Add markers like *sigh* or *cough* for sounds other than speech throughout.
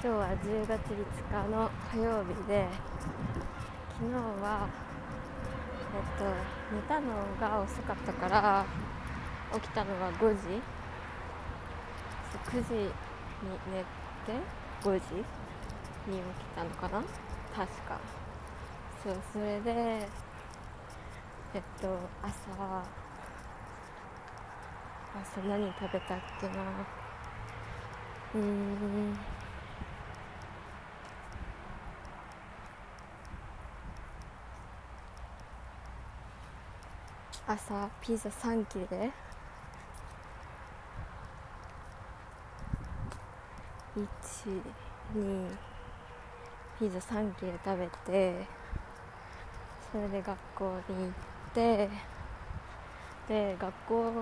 今日は10月5日の火曜日で昨日はえっと寝たのが遅かったから起きたのが5時。9時に寝て5時に起きたのかな？確か。そうそれでえっと朝朝何食べたっけな？うーん。朝ピザ3切れ12ピザ3切れ食べて。それで学校に行って。で学校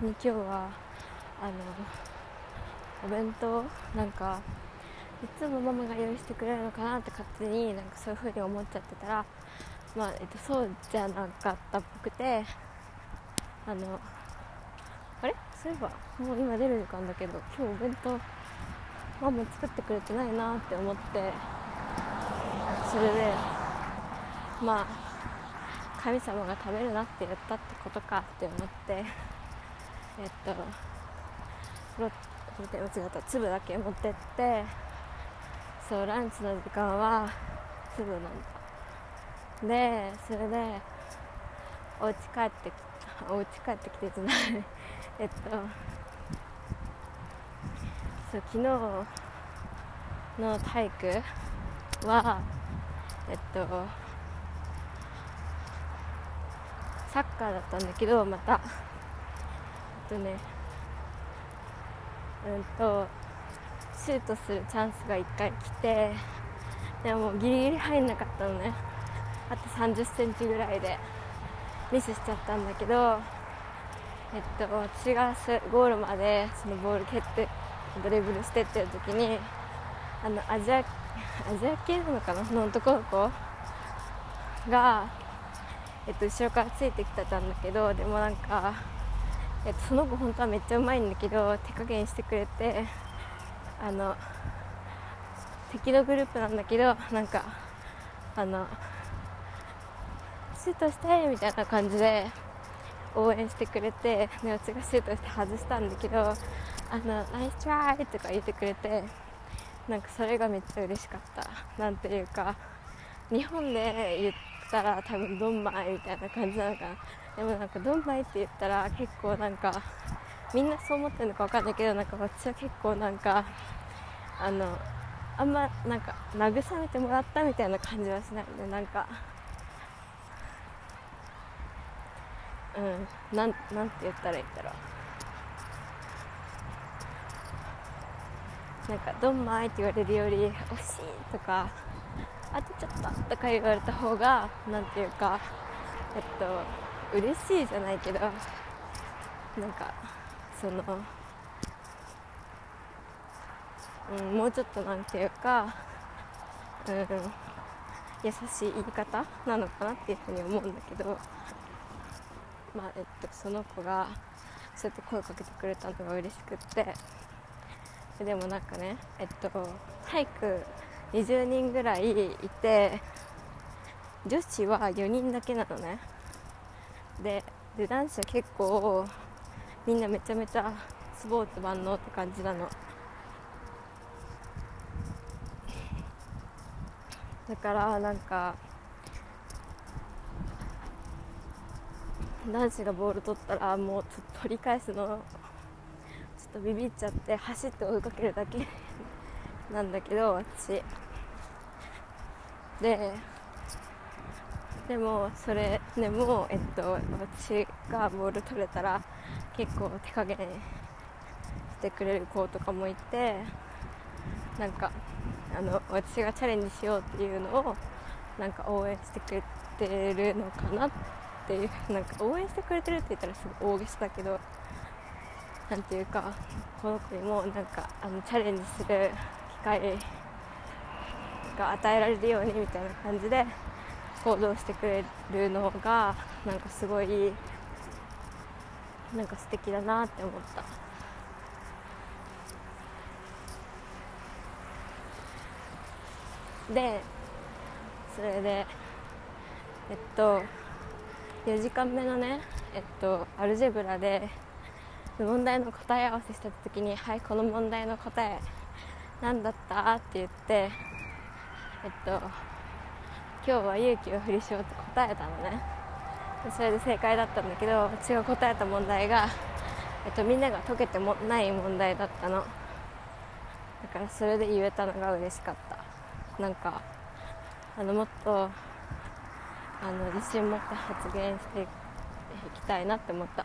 に今日はあのお弁当なんかいつもママが用意してくれるのかなって勝手になんかそういう風に思っちゃってたらまあ、えっと、そうじゃなかったっぽくて。あのあれ？そういえばもう今出る時間だけど今日お弁当ママ作ってくれてないなって思ってそれでまあ神様が食べるなって言ったってことかって思って *laughs* えっとプロプロテイン違った粒だけ持ってってそうランチの時間は粒なんだ。でそれでお家帰ってきお家帰ってきてじゃない *laughs* えっと。そう昨日の体育はえっとサッカーだったんだけどまた。えっとねうんとシュートするチャンスが1回来てでもギリギリ入んなかったのね。あと3 0センチぐらいで。ミスしちゃったんだけど、えっと、私がゴールまでそのボール蹴ってドリブルしてってる時にあのアジアアジア系なのかな？の男の子が、えっと、後ろからついてきてたんだけどでもなんか、えっと、その子本当はめっちゃうまいんだけど手加減してくれてあの敵のグループなんだけどなんかあのシュートしてみたいな感じで応援してくれてで私がシュートして外したんだけどあのナイストライとか言ってくれてなんかそれがめっちゃ嬉しかった。なんていうか日本で言ったら多分ドンマイみたいな感じなのかな。でもなんかドンマイって言ったら結構なんかみんなそう思ってるのか分かんないけどなんか私は結構なんかあのあんまなんか慰めてもらったみたいな感じはしないのでなんかうん。なんなんて言ったらいいんだろう。なんか「ドンマイ」って言われるより「惜しい」とか「あとちょっと」とか言われた方がなんていうかえっと嬉しいじゃないけどなんかその、うん、もうちょっとなんていうか、うん、優しい言い方なのかなっていうふうに思うんだけど。まあえっと、その子がそうやって声かけてくれたのが嬉しくってでもなんかねえっと体育20人ぐらいいて女子は4人だけなのね。でで男子は結構みんなめちゃめちゃスポーツ万能って感じなの。だからなんか男子がボール取ったらもう取り返すのちょっとビビっちゃって走って追いかけるだけ *laughs* なんだけど私。ででもそれでも、えっと、私がボール取れたら結構手加減してくれる子とかもいてなんかあの私がチャレンジしようっていうのをなんか応援してくれてるのかなってっていう *laughs* なんか応援してくれてるって言ったらすごい大げさだけどなんていうかこの子にもなんかあのチャレンジする機会が与えられるようにみたいな感じで行動してくれるのがなんかすごいなんか素敵だなって思った。でそれでえっと4時間目のねえっとアルジェブラで問題の答え合わせした時に「はいこの問題の答え何だった?」って言ってえっと今日は勇気を振り絞って答えたのね。それで正解だったんだけど私が答えた問題が、えっと、みんなが解けてもない問題だったの。だからそれで言えたのが嬉しかった。なんかあのもっとあの自信持って発言していきたいなって思った。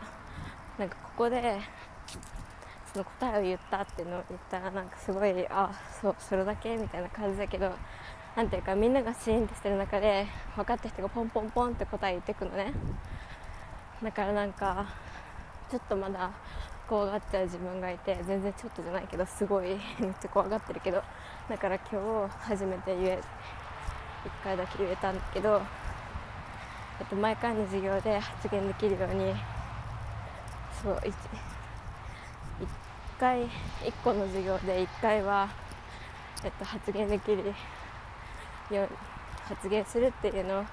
なんかここでその答えを言ったっていうのを言ったらなんかすごいあそうそれだけみたいな感じだけどなんていうかみんながシーンとしてる中で分かった人がポンポンポンって答え言ってくのね。だからなんかちょっとまだ怖がっちゃう自分がいて全然ちょっとじゃないけどすごいめっちゃ怖がってるけどだから今日初めて言え1回だけ言えたんだけどえっと、毎回の授業で発言できるようにそう 1, 1回1個の授業で1回は、えっと、発言できるよ発言するっていうのを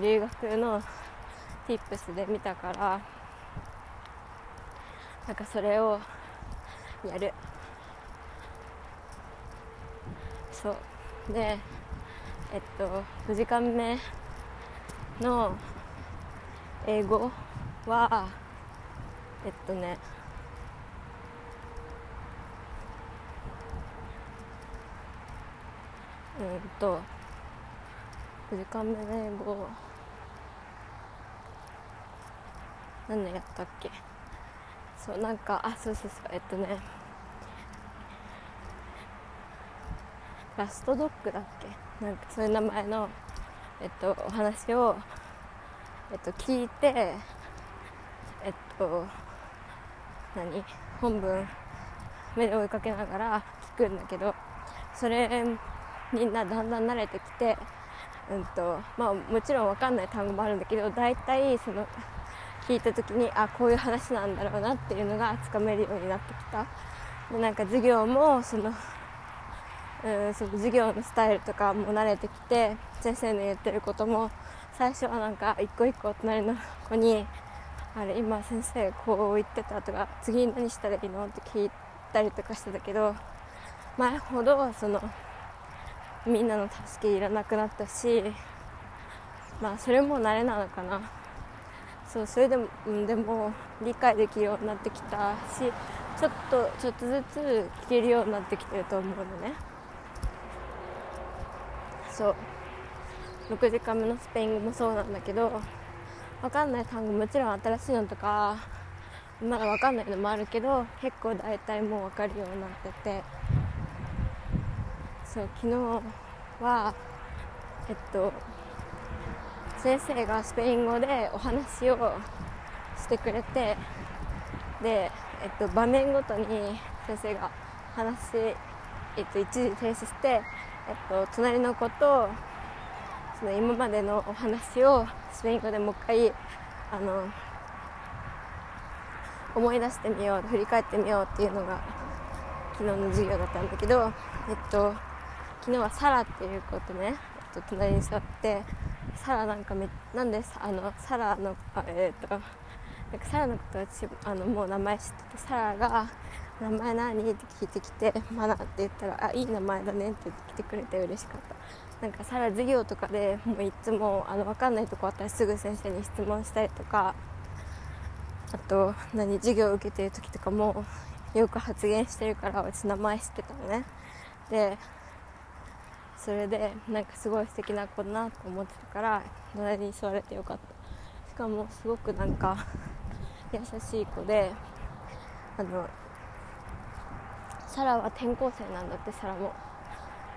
留学の tips で見たからなんかそれをやる。そう。でえっと9時間目の英語はえっとねうんと9時間目の英語何やったっけ？そうなんかあそうそうそうえっとねラストドッグだっけ？なんかそういう名前のえっと、お話を、えっと、聞いて、えっと、何？本文目で追いかけながら聞くんだけどそれみんなだんだん慣れてきて、うんとまあ、もちろん分かんない単語もあるんだけど大体その聞いた時にあこういう話なんだろうなっていうのがつかめるようになってきた。でなんか授業もそのうんその授業のスタイルとかも慣れてきて先生の言ってることも最初はなんか一個一個隣の子に「あれ今先生こう言ってた」とか「次何したらいいの?」って聞いたりとかしてたけど前ほどそのみんなの助けいらなくなったしまあそれも慣れなのかなそうそれでもでも理解できるようになってきたしちょっとちょっとずつ聞けるようになってきてると思うのね。そう。6時間目のスペイン語もそうなんだけど分かんない単語もちろん新しいのとかまだ分かんないのもあるけど結構大体もう分かるようになってて。そう昨日はえっと先生がスペイン語でお話をしてくれてで、えっと、場面ごとに先生が話、えっと、一時停止してえっと、隣の子とその今までのお話をスペイン語でもう一回あの思い出してみよう振り返ってみようっていうのが昨日の授業だったんだけど、えっと、昨日はサラっていう子とね、えっと、隣に座ってサラなんかめなんであのサラのあえっとなんかサラのこと私あのもう名前知っててサラが名前何?」って聞いてきて「マナ」って言ったら「あいい名前だね」って言ってきてくれて嬉しかった。なんかさら授業とかでもういつもあの分かんないとこあったらすぐ先生に質問したりとかあと何授業受けてる時とかもよく発言してるから私名前知ってたのね。でそれでなんかすごい素敵な子だなと思ってたから隣に座れてよかった。しかもすごくなんか優しい子であのサラは転校生なんだってサラも。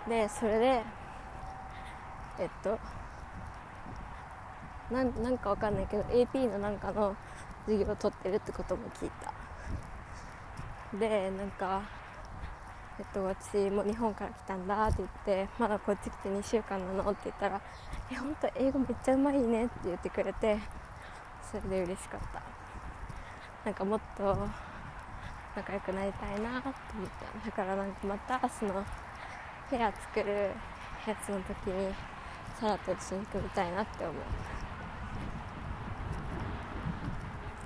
でそれでえっとなんなんかわかんないけど AP のなんかの授業を取ってるってことも聞いた。でなんかえっと、私も日本から来たんだって言ってまだこっち来て2週間なのって言ったら「え本当英語めっちゃうまいね」って言ってくれてそれで嬉しかった。なんかもっと仲良くなりたいなと思った。だからなんかまたその部屋作るやつの時にサラと一緒に組みたいなって思う。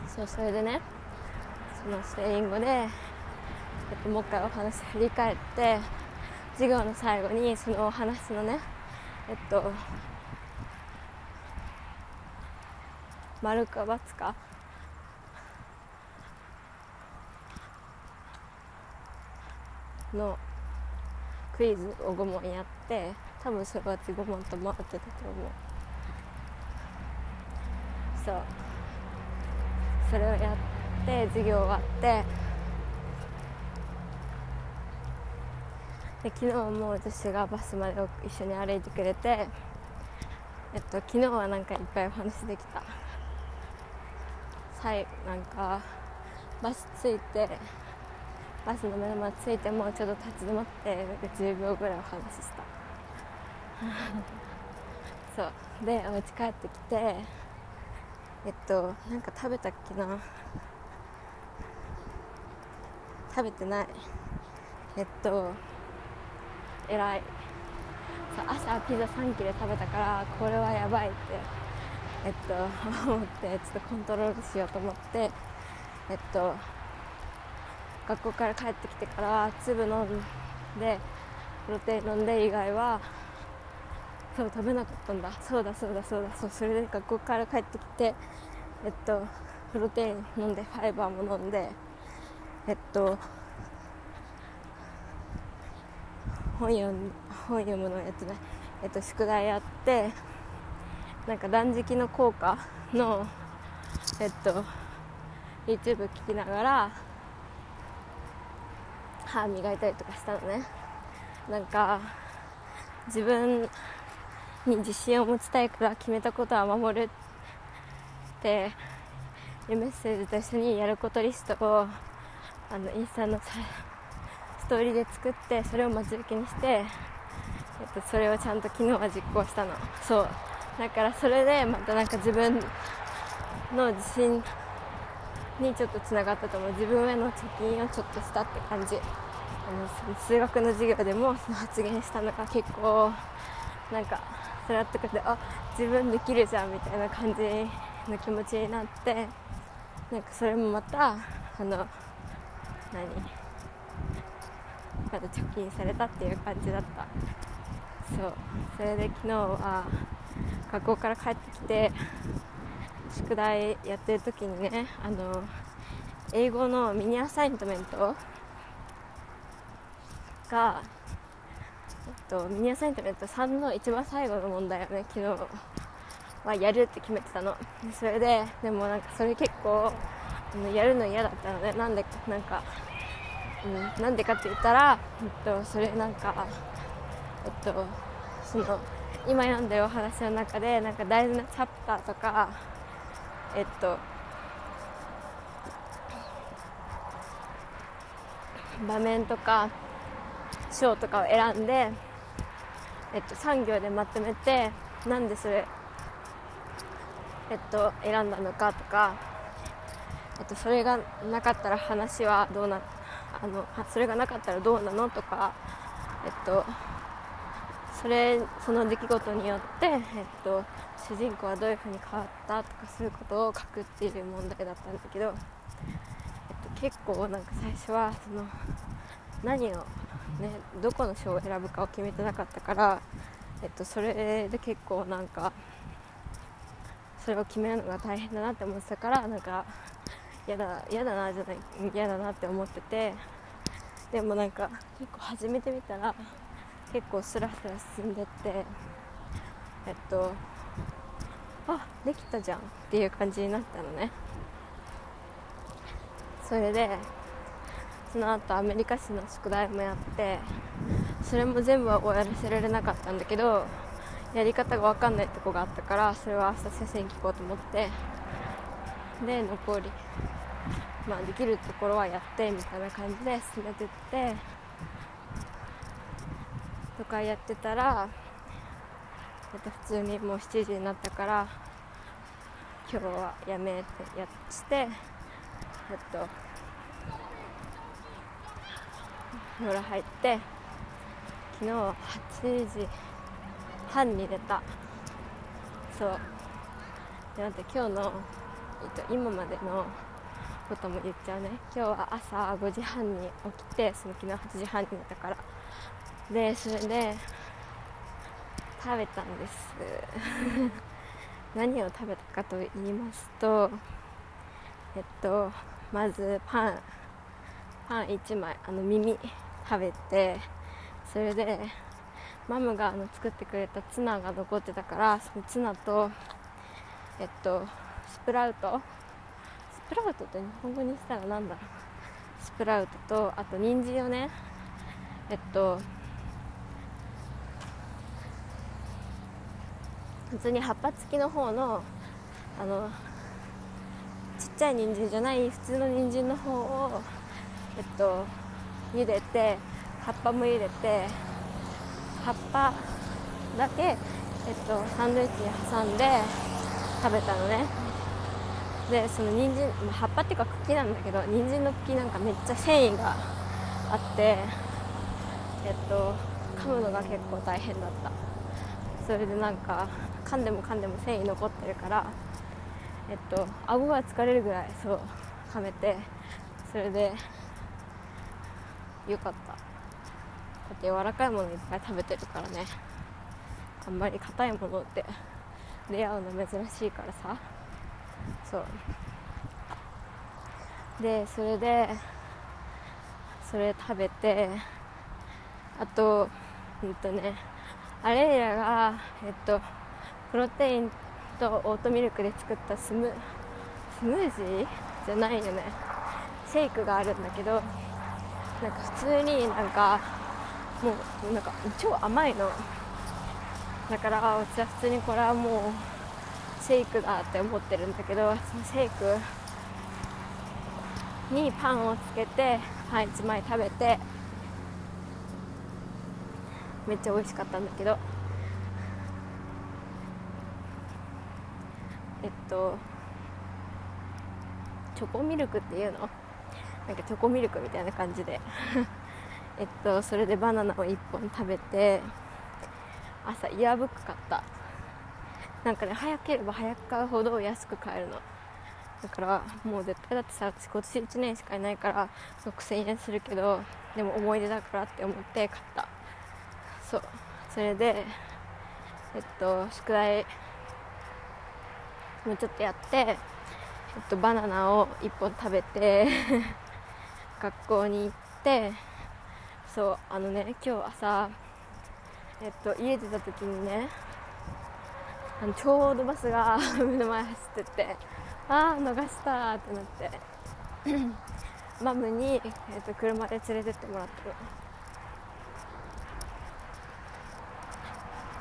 そうそれでねそのスペイン語で、えっと、もう一回お話振り返って授業の最後にそのお話のねえっと丸か×かのクイズを5問やって多分それは5問と回ってたと思う。そう。それをやって授業終わってで昨日も私がバスまで一緒に歩いてくれてえっと昨日はなんかいっぱいお話できた。最なんかバス着いてバスの目の前着いてもうちょっと立ち止まって10秒ぐらいお話しした。*laughs* そう。でお家帰ってきてえっとなんか食べたっけな。食べてない。えっと偉い。朝ピザ3切れ食べたからこれはやばいってえっと思ってちょっとコントロールしようと思ってえっと学校から帰ってきてからは粒飲んでプロテイン飲んで以外はそう食べなかったんだ。そうだそうだそうだ。そうそれで学校から帰ってきてえっとプロテイン飲んでファイバーも飲んでえっと本読本読むのやつね。えっと宿題やってなんか断食の効果のえっと YouTube 聞きながら歯磨いたりとかしたのね。なんか自分に自信を持ちたいから決めたことは守るっていうメッセージと一緒にやることリストをあのインスタのストーリーで作ってそれを待ち受けにして、えっと、それをちゃんと昨日は実行したの。そう。だからそれでまたなんか自分の自信にちょっとつながったと思う。自分への貯金をちょっとしたって感じ。あの数学の授業でもその発言したのが結構なんかそれやってくれてあ自分できるじゃんみたいな感じの気持ちになってなんかそれもまたあの何また貯金されたっていう感じだった。そう。それで昨日は学校から帰ってきて宿題やってる時にねあの英語のミニアサイントメントが、えっと、ミニアサイントメント3の一番最後の問題をね昨日はやるって決めてたの。それででもなんかそれ結構あのやるの嫌だったのでなんでなんか、うん、なんでかって言ったら、えっと、それなんかえっとその今読んでるお話の中でなんか大事なチャプターとかえっと場面とか章とかを選んで、えっと、3行でまとめてなんでそれ、えっと、選んだのかとか、えっと、それがなかったら話はどうなあのそれがなかったらどうなのとか、えっと、それその出来事によって、えっと、主人公はどういうふうに変わったとかそういうことを書くっていう問題だったんだけど、えっと、結構なんか最初はその何を、ね、どこの賞を選ぶかを決めてなかったから、えっと、それで結構なんかそれを決めるのが大変だなって思ってたからなんか嫌だ嫌だなじゃない嫌だなって思っててでもなんか結構始めてみたら結構スラスラ進んでってえっとあできたじゃんっていう感じになったのね。それでその後アメリカ史の宿題もやってそれも全部は終わらせられなかったんだけどやり方が分かんないとこがあったからそれは明日先生に聞こうと思ってで残りまあできるところはやってみたいな感じで進めてってとかやってたらまた普通にもう7時になったから今日はやめてやしてえっと風呂入って昨日8時半に出た。そう。で待って今日の、えっと、今までのことも言っちゃうね。今日は朝5時半に起きてその昨日8時半に寝たから。でそれで食べたんです。*laughs* 何を食べたかと言いますとえっとまずパンパン1枚あの耳食べてそれでマムがあの作ってくれたツナが残ってたからそのツナとえっとスプラウト。スプラウトって日本語にしたら何だろう。スプラウトとあと人参をねえっと普通に葉っぱ付きの方のあのちっちゃい人参じゃない普通の人参の方をえっと茹でて葉っぱも茹でて葉っぱだけえっとサンドイッチに挟んで食べたのね。でその人参葉っぱっていうか茎なんだけど人参の茎なんかめっちゃ繊維があってえっと噛むのが結構大変だった。それでなんか噛んでも噛んでも繊維残ってるからえっと顎が疲れるぐらいそう噛めてそれでよかった。だって柔らかいものいっぱい食べてるからね。あんまり硬いものって出会うの珍しいからさ。そう。でそれでそれ食べてあとうんとねアレイラがえっとプロテインとオートミルクで作ったスムスムージー？じゃないよね。シェイクがあるんだけどなんか普通になんかもうなんか超甘いの。だから私は普通にこれはもうシェイクだって思ってるんだけどそのシェイクにパンをつけてパン1枚食べてめっちゃ美味しかったんだけど。えっとチョコミルクっていうの？なんかチョコミルクみたいな感じで。*laughs* えっとそれでバナナを1本食べて朝イヤーブック買った。なんかね早ければ早く買うほど安く買えるの。だからもう絶対だってさ私今年1年しかいないから6000円するけどでも思い出だからって思って買った。そう。それでえっと宿題もうちょっとやって、えっと、バナナを1本食べて *laughs* 学校に行ってそうあのね今日朝、えっと、家出た時にねあのちょうどバスが *laughs* 目の前走っててああ逃したってなって *clears throat* マムに、えっと、車で連れてってもらったの。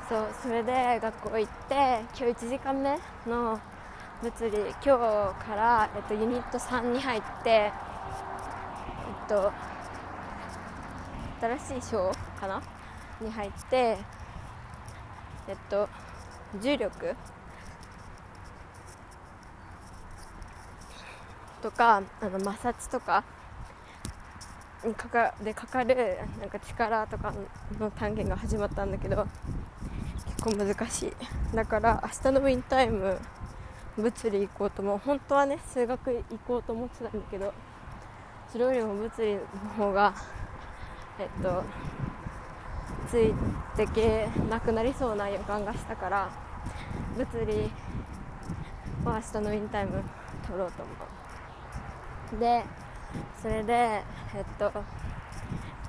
そうそれで学校行って今日1時間目の物理今日から、えっと、ユニット3に入ってえっと新しい章かな？に入ってえっと重力？とかあの摩擦とか？にかかでかかるなんか力とかの単元が始まったんだけど結構難しい。だから明日のウィンタイム物理行こうとも本当はね数学行こうと思ってたんだけどそれよりも物理の方がえっとついてけなくなりそうな予感がしたから物理は明日のウィンタイム取ろうと思う。でそれでえっと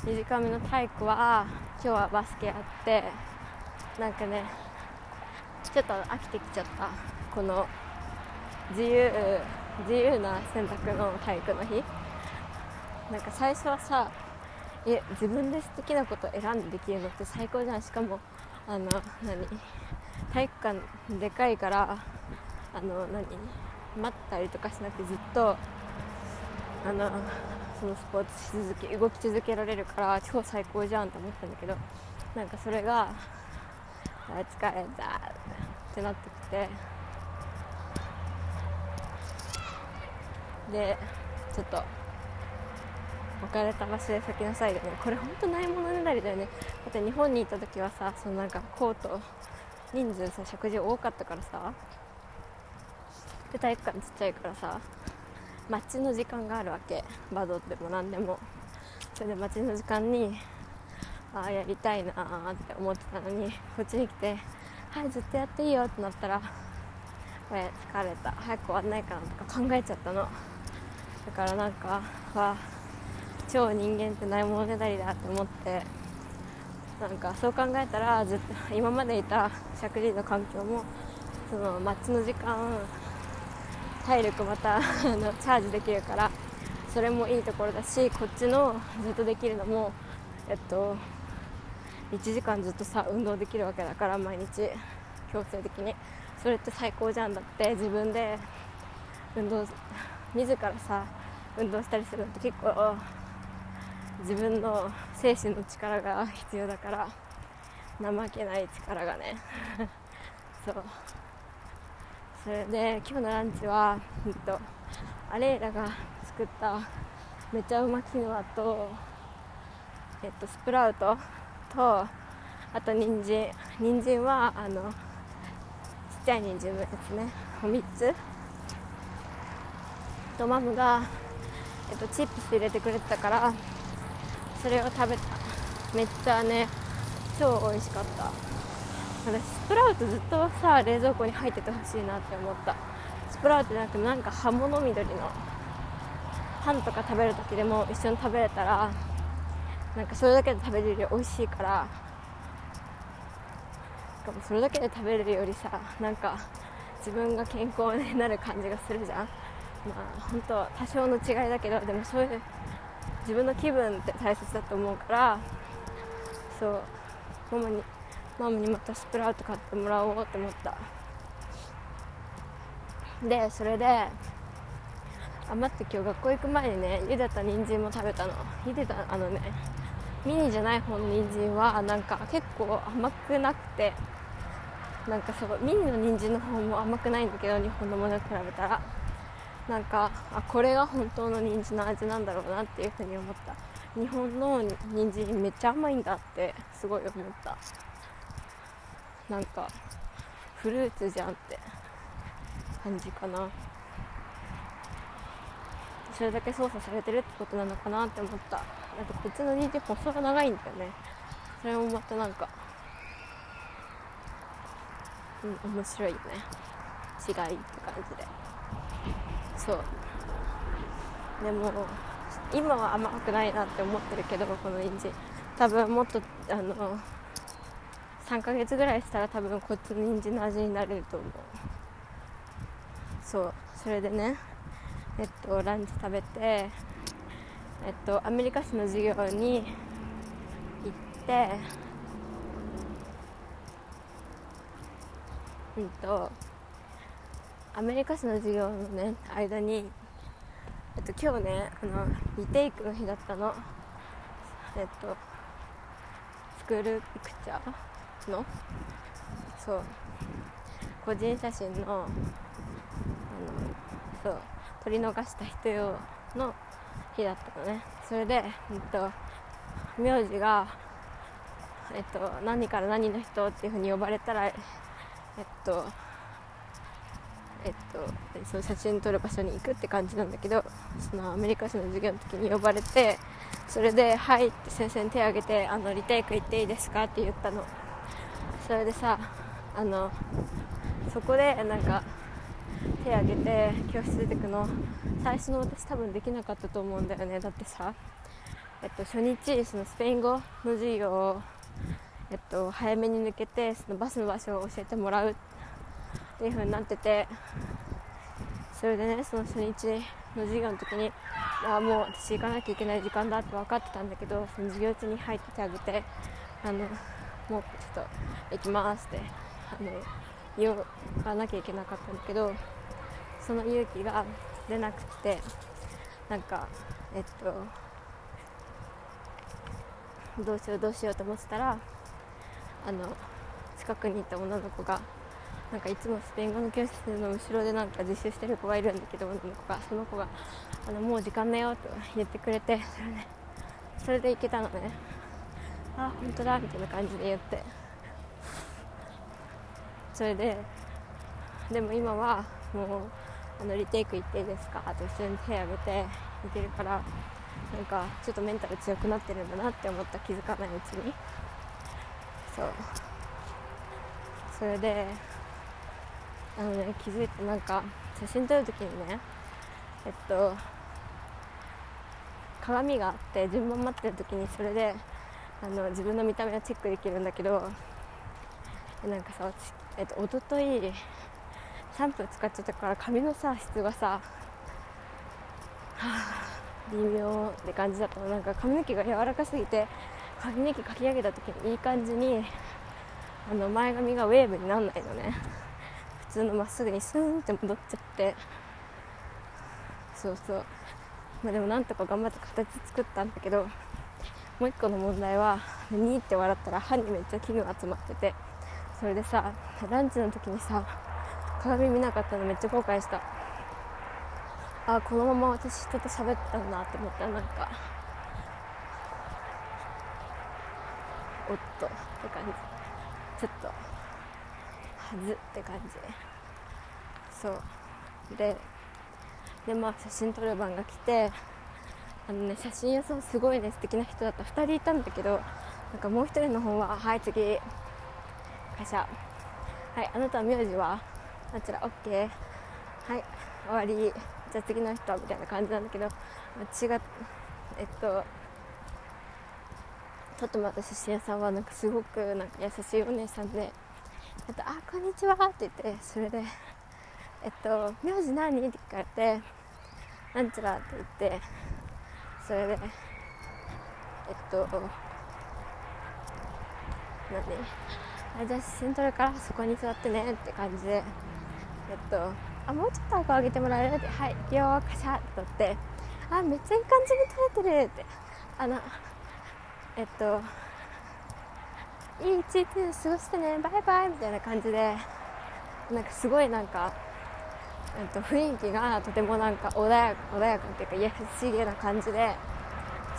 2時間目の体育は今日はバスケやってなんかねちょっと飽きてきちゃった。この自由自由な選択の体育の日。なんか最初はさえ自分で好きなこと選んでできるのって最高じゃん。しかもあの何体育館でかいからあの何待ったりとかしなくてずっとあのそのスポーツし続け動き続けられるから超最高じゃんって思ったんだけどなんかそれが疲れたってなってきてでちょっと置かれた場所で咲きなさいでねこれほんとないものねだりだよね。だって日本にいた時はさそのなんかコート人数さ食事多かったからさで体育館ちっちゃいからさ待ちの時間があるわけ。バドでも何でも。それで待ちの時間にああやりたいなーって思ってたのにこっちに来てはいずっとやっていいよってなったらこれ疲れた。早く終わんないかなとか考えちゃったの。だからなんかは超人間ってないものねだりだって思ってなんかそう考えたらずっと今までいた石神の環境もその待ちの時間体力またのチャージできるからそれもいいところだしこっちのずっとできるのもえっと1時間ずっとさ運動できるわけだから毎日強制的に。それって最高じゃんだって自分で運動自らさ運動したりするのって結構自分の精神の力が必要だから怠けない力がね。*laughs* そう。それで今日のランチは、えっと、アレイラが作っためちゃうまキヌアと、えっと、スプラウトとあと人参。人参はあのちっちゃい人参のやつね。お3つ。とマムが、えっと、チップス入れてくれてたからそれを食べた。めっちゃね超美味しかった。私スプラウトずっとさ冷蔵庫に入っててほしいなって思った。スプラウトじゃなくてなんか葉物緑のパンとか食べる時でも一緒に食べれたらなんかそれだけで食べれるより美味しいからしかもそれだけで食べれるよりさなんか自分が健康になる感じがするじゃん。まあ本当多少の違いだけどでもそういう自分の気分って大切だと思うからそうママにママにまたスプラウト買ってもらおうって思った。でそれで余って今日学校行く前にね茹でた人参も食べたの。茹でたあのねミニじゃない方の人参はなんか結構甘くなくてなんかそうミニの人参の方も甘くないんだけど日本のものに比べたら。なんかあこれが本当の人参の味なんだろうなっていうふうに思った。日本の人参めっちゃ甘いんだってすごい思った。なんかフルーツじゃんって感じかな。それだけ操作されてるってことなのかなって思った。あとこっちの人参細が長いんだよね。それもまたなんかうん面白いよね。違いって感じで。そう。でも今は甘くないなって思ってるけどこの人参多分もっとあの3ヶ月ぐらいしたら多分こっちの人参の味になれると思う。そう。それでねえっとランチ食べてえっとアメリカ史の授業に行ってうんとアメリカ史の授業のね間にえっと今日ねあのリテイクの日だったの。えっとスクールピクチャーの？そう。個人写真のあのそう撮り逃した人用の日だったのね。それで、えっと、名字が、えっと、何から何の人っていうふうに呼ばれたらえっとえっと、その写真撮る場所に行くって感じなんだけどそのアメリカ史の授業の時に呼ばれてそれで「はい」って先生に手を挙げて「あのリテイク行っていいですか?」って言ったの。それでさあのそこでなんか手挙げて教室出てくの。最初の私多分できなかったと思うんだよね。だってさ、えっと、初日そのスペイン語の授業を、えっと、早めに抜けてそのバスの場所を教えてもらう。っていう風になっててそれでねその初日の授業の時にあもう私行かなきゃいけない時間だって分かってたんだけどその授業中に入っててあげてあのもうちょっと行きますってあの言わなきゃいけなかったんだけどその勇気が出なくてなんかえっとどうしようどうしようと思ってたらあの近くにいた女の子がなんかいつもスペイン語の教室の後ろでなんか実習してる子がいるんだけど女の子がその子があのもう時間だよと言ってくれてそれ,、ね、それで行けたのね。あ本当だみたいな感じで言って。それででも今はもうあのリテイク行っていいですか？と一緒に手挙げていけるからなんかちょっとメンタル強くなってるんだなって思った気づかないうちに。そう。それであのね気づいてなんか写真撮るときにねえっと鏡があって順番待ってる時にそれであの自分の見た目はチェックできるんだけどなんかさ、えっと一昨日シャンプー使っちゃったから髪のさ質がさ、はあ、微妙って感じだったの。なんか髪の毛が柔らかすぎて髪の毛かき上げた時にいい感じにあの前髪がウェーブになんないのね。普通のまっすぐにスーンって戻っちゃって。そうそう。まあでもなんとか頑張って形作ったんだけどもう一個の問題はニーって笑ったら歯にめっちゃ器具集まってて。それでさランチの時にさ鏡見なかったのめっちゃ後悔した。あこのまま私人と喋ったんだって思った。なんかおっとって感じ。ちょっと。ずって感じ。そう。ででまあ写真撮る番が来てあのね写真屋さんすごいね素敵な人だった。2人いたんだけどなんかもう1人の方ははい次。会社。はいあなたは名字は？あちら OK はい終わり。じゃあ次の人みたいな感じなんだけど違っえっと撮ってもらった写真屋さんはなんかすごくなんか優しいお姉さんで「あとあこんにちは」って言ってそれで「えっと名字何?」って聞かれて「なんちら」って言ってそれでえっと何？あじゃあ写真撮るからそこに座ってねって感じでえっとあもうちょっと顎上げてもらえる？ってはい行くよカシャって撮ってあめっちゃいい感じに撮れてるってあのえっといい一日過ごしてねバイバイみたいな感じでなんかすごいなんか、えっと、雰囲気がとてもなんか穏やか穏やかっていうか優しげな感じで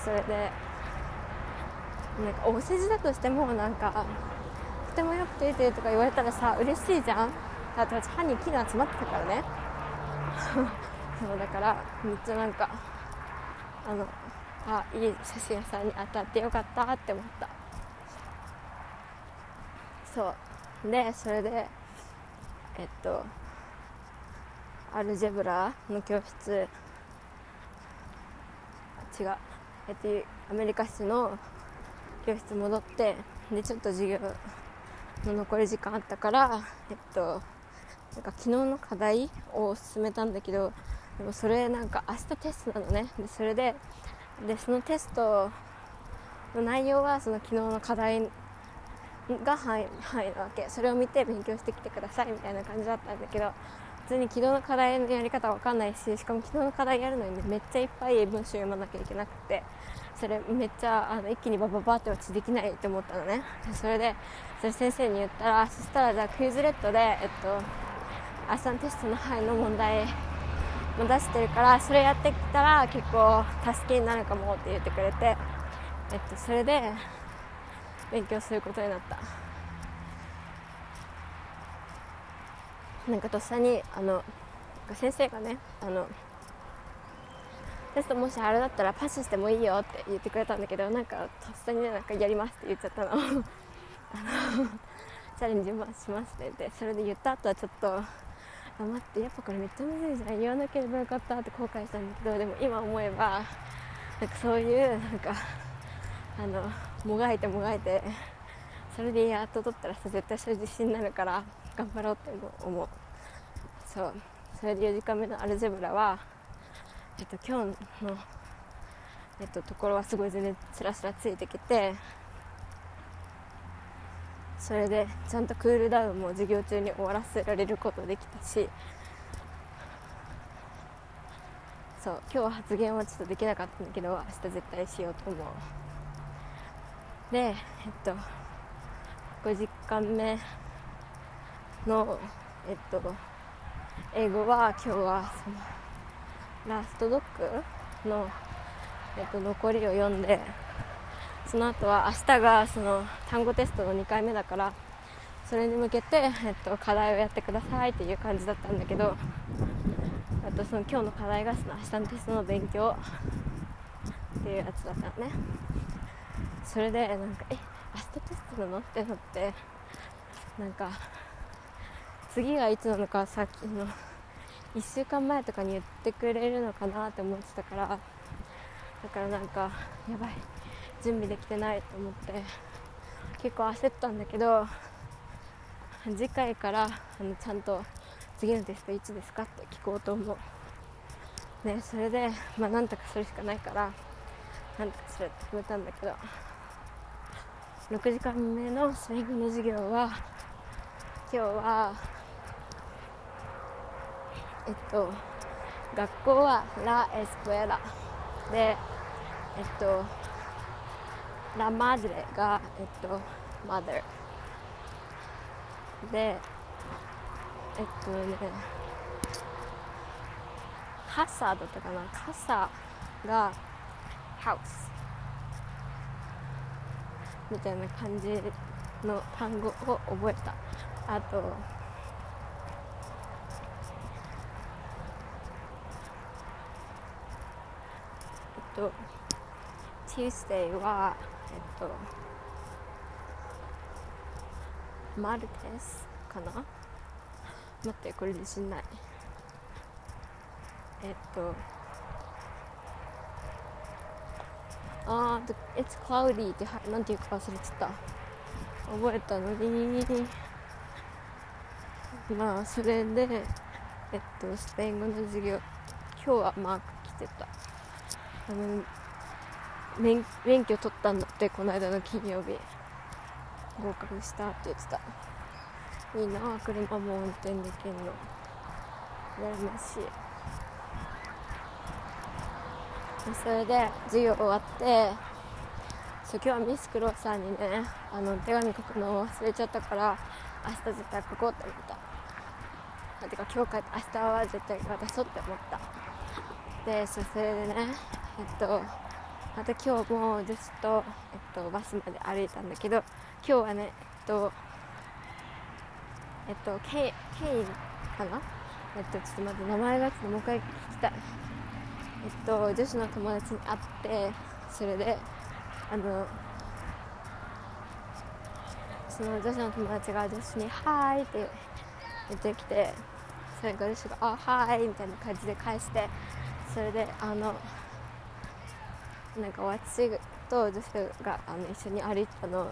それでなんかお世辞だとしてもなんかとてもよく撮れてとか言われたらさ嬉しいじゃん。だって私歯に木が集まってたからね。*laughs* そうだからめっちゃなんかあのあいい写真屋さんに当たってよかったって思った。そう。でそれでえっとアルジェブラの教室違う。えっとアメリカ室の教室戻ってでちょっと授業の残り時間あったからえっとなんか昨日の課題を進めたんだけどでもそれなんか明日テストなのね。でそれででそのテストの内容はその昨日の課題が範囲範囲なわけ。それを見て勉強してきてくださいみたいな感じだったんだけど普通に昨日の課題のやり方わかんないししかも昨日の課題やるのにめっちゃいっぱい文章読まなきゃいけなくてそれめっちゃあの一気にバババって落ちできないって思ったのね。それでそれ先生に言ったらそしたらじゃあクイズレッドでえっと明日のテストの範囲の問題も出してるからそれやってきたら結構助けになるかもって言ってくれて、えっと、それで勉強することになった。なんかとっさにあの先生がねあのテストもしあれだったらパスしてもいいよって言ってくれたんだけどなんかとっさにねなんかやりますって言っちゃったの。*laughs* のチャレンジもしますって言って。それで言った後はちょっとあ待ってやっぱこれめっちゃむずいじゃん。言わなければよかったって後悔したんだけどでも今思えばなんかそういうなんかあのもがいてもがいてそれでやっと取ったらさ絶対それ自信になるから頑張ろうって思う。そう。それで4時間目のアルジェブラはえっと今日のえっとところはすごい全然スラスラついてきてそれでちゃんとクールダウンも授業中に終わらせられることできたしそう。今日は発言はちょっとできなかったんだけど明日絶対しようと思う。でえっと5時間目のえっと英語は今日はそのラストドッグの、えっと、残りを読んでその後は明日がその単語テストの2回目だからそれに向けて、えっと、課題をやってくださいっていう感じだったんだけどあとその今日の課題がその明日のテストの勉強っていうやつだったのね。それでなんかえ明日テストなの？ってなってなんか次がいつなのかさっきの1週間前とかに言ってくれるのかなって思ってたからだからなんかやばい準備できてないと思って結構焦ったんだけど次回からあのちゃんと次のテストいつですかって聞こうと思う。ねそれでまあなんとかするしかないからなんとかするって決めたんだけど6時間目のスイングの授業は今日はえっと学校はラ・エスクエラ。でえっとラ・マドレがえっとマダーでえっとねカサだったかな？カサがハウスみたいな感じの単語を覚えた。あとえっと Tuesday はえっとマルテスかな？待ってこれ自信ない。えっとあー It's cloudy ってなんていうか忘れてた。覚えたのに。まあそれでえっとスペイン語の授業今日はマーク来てた。あの免免許取ったんだってこの間の金曜日。合格したって言ってた。いいな車も運転できるの。羨ましい。それで授業終わってそ今日はミスクローさんにねあの手紙書くのを忘れちゃったから明日絶対書こうって思った。てか今日帰って明日は絶対渡そうって思った。でそれでねえっとまた今日もずっと、えっと、バスまで歩いたんだけど今日はねえっとえっとケイケイかな？えっとちょっと待って名前がちょっともう一回聞きたい。っと女子の友達に会ってそれであのその女子の友達が女子に「はーい」って言ってきてそれが女子が「あはーい」みたいな感じで返してそれであのなんか私と女子があの一緒に歩いてたの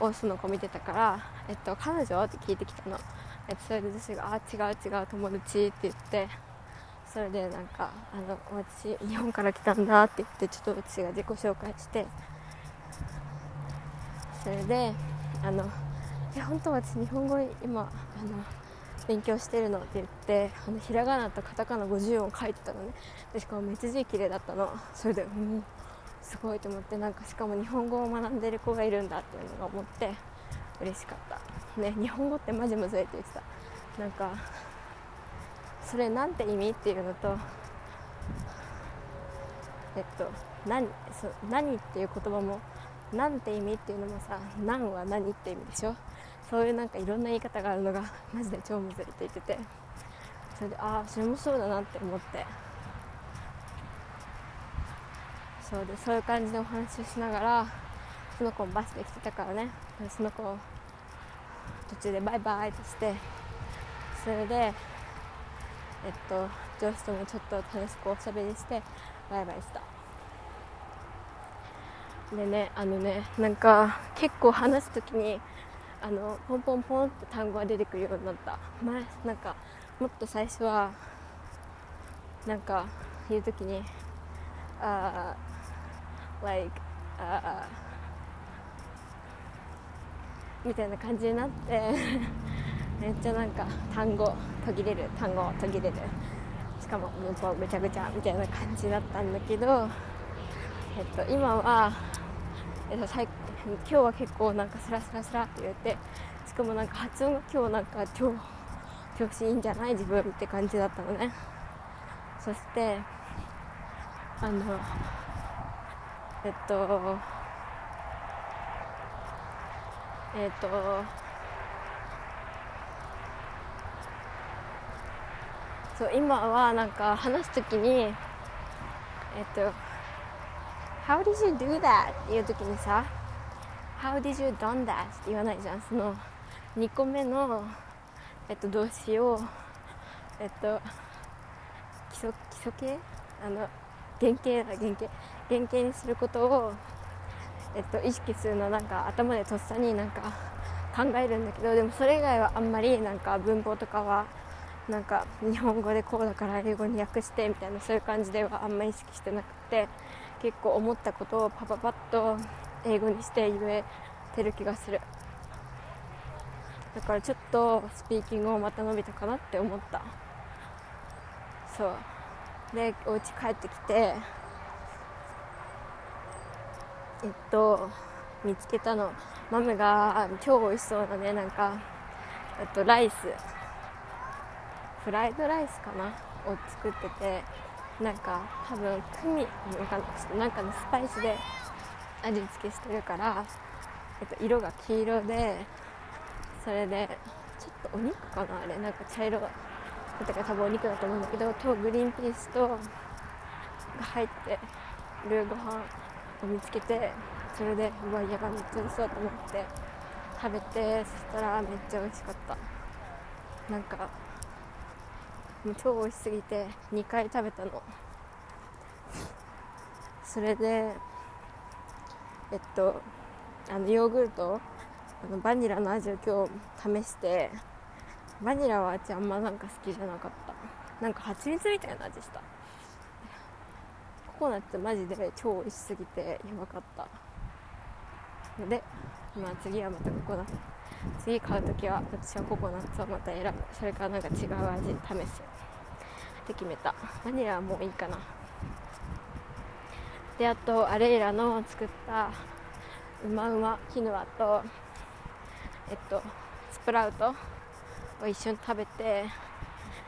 をその子見てたから「えっと、彼女?」って聞いてきたの、えっと、それで女子が「あ違う違う友達」って言ってそれでなんか「あの私日本から来たんだ」って言ってちょっと私が自己紹介して。それで「あのえ本当私日本語今あの勉強してるの」って言ってあのひらがなとカタカナ50音書いてたのね。でしかもめっちゃ字綺麗だったの。それでうんすごいと思ってなんかしかも日本語を学んでる子がいるんだっていうのが思って嬉しかった。ね日本語ってマジむずいって言ってた。なんかそれなんて意味？っていうのとえっと何そ何っていう言葉もなんて意味っていうのもさ何は何って意味でしょ？そういうなんかいろんな言い方があるのがマジで超むずいって言ってて。それでああそれもそうだなって思って。そうでそういう感じでお話をしながらその子もバスで来てたからね。その子途中でバイバイってして。それでえっと上司ともちょっと楽しくおしゃべりしてバイバイした。でねあのねなんか結構話す時にあのポンポンポンって単語が出てくるようになった。前なんかもっと最初はなんか言う時にあ、uh, like、uh, みたいな感じになって。めっちゃなんか単語途切れる単語途切れる。しかも文法ぐちゃぐちゃみたいな感じだったんだけど、えっと、今は、えっと、最今日は結構なんかスラスラスラって言ってしかもなんか発音が今日なんか超調子いいんじゃない自分って感じだったのね。そしてあのえっとえっとそう今はなんか話す時にえっと「How did you do that?」っていう時にさ「How did you done that?」って言わないじゃんその2個目の、えっと、動詞をえっと基礎基礎形？あの原型だ原型原型にすることを、えっと、意識するのなんか頭でとっさになんか考えるんだけどでもそれ以外はあんまりなんか文法とかはなんか日本語でこうだから英語に訳してみたいなそういう感じではあんまり意識してなくて結構思ったことをパパパッと英語にして言えてる気がする。だからちょっとスピーキングをまた伸びたかなって思った。そう。でお家帰ってきてえっと見つけたの。マムが超美味しそうなねなんかえっとライス。フライドライスかなを作っててなんか多分クミなんかのスパイスで味付けしてるから、えっと、色が黄色でそれでちょっとお肉かなあれ。なんか茶色だったから多分お肉だと思うんだけどとグリーンピースとが入ってるご飯を見つけてそれでうわやばめっちゃ美味しそうと思って食べてそしたらめっちゃ美味しかった。なんかもう超美味しすぎて2回食べたの。それでえっとあのヨーグルトあのバニラの味を今日試してバニラはあっちあんまなんか好きじゃなかった。なんか蜂蜜みたいな味した。ココナッツマジで超美味しすぎてやばかった。ので、まあ、次はまたココナッツ。次買う時は私はココナッツをまた選ぶ。それからなんか違う味試す。って決めた。バニラはもういいかな。であとアレイラの作ったうまうまキヌアとえっとスプラウトを一緒に食べて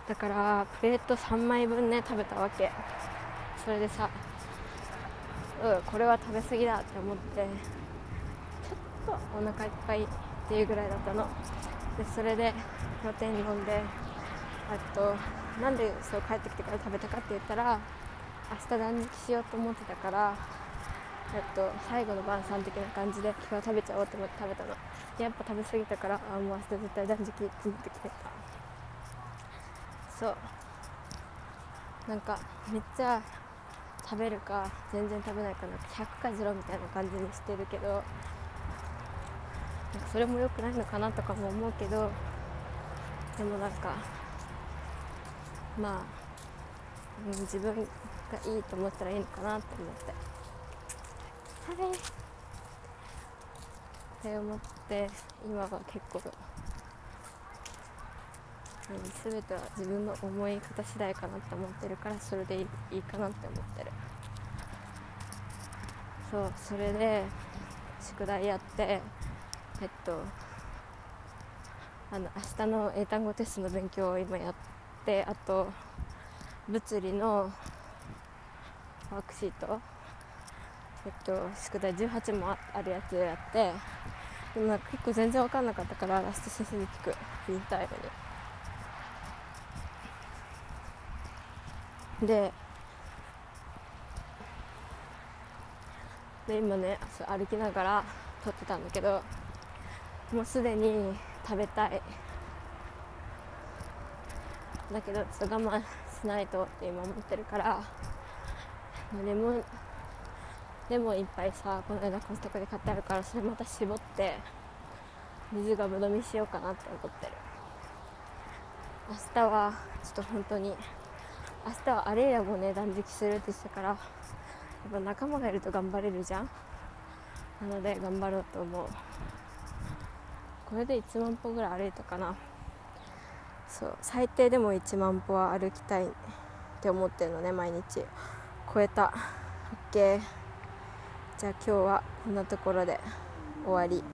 だからプレート3枚分ね食べたわけ。それでさうんこれは食べ過ぎだって思ってちょっとお腹いっぱいっていうぐらいだったの。でそれでプロテイン飲んであとなんでそう帰ってきてから食べたかって言ったら明日断食しようと思ってたからえっと、最後の晩餐的な感じで今日は食べちゃおうと思って食べたの。やっぱ食べ過ぎたからあもう明日絶対断食って思ってきてた。そう。なんかめっちゃ食べるか全然食べないかな100か0みたいな感じにしてるけどなんかそれも良くないのかなとかも思うけどでもなんかまあ、うん、自分がいいと思ったらいいのかなって思って。はい。って思って今は結構、うん、全ては自分の思い方次第かなって思ってるからそれでいいいいかなって思ってる。そうそれで宿題やってえっとあの明日の英単語テストの勉強を今やってあと物理のワークシート。えっと、宿題18もあるやつやってでもなんか結構全然分かんなかったからラスト先生に聞く。フリータイムに。でで今ね歩きながら撮ってたんだけどもうすでに食べたい。だけどちょっと我慢しないとって今思ってるからレモンレモンいっぱいさこの間コストコで買ってあるからそれまた絞って水がぶどみしようかなって思ってる。明日はちょっと本当に明日はアレイヤもね断食するって言ってたからやっぱ仲間がいると頑張れるじゃん。なので頑張ろうと思う。これで1万歩ぐらい歩いたかな。そう。最低でも1万歩は歩きたいって思ってるのね毎日。超えた。OK じゃあ今日はこんなところで終わり。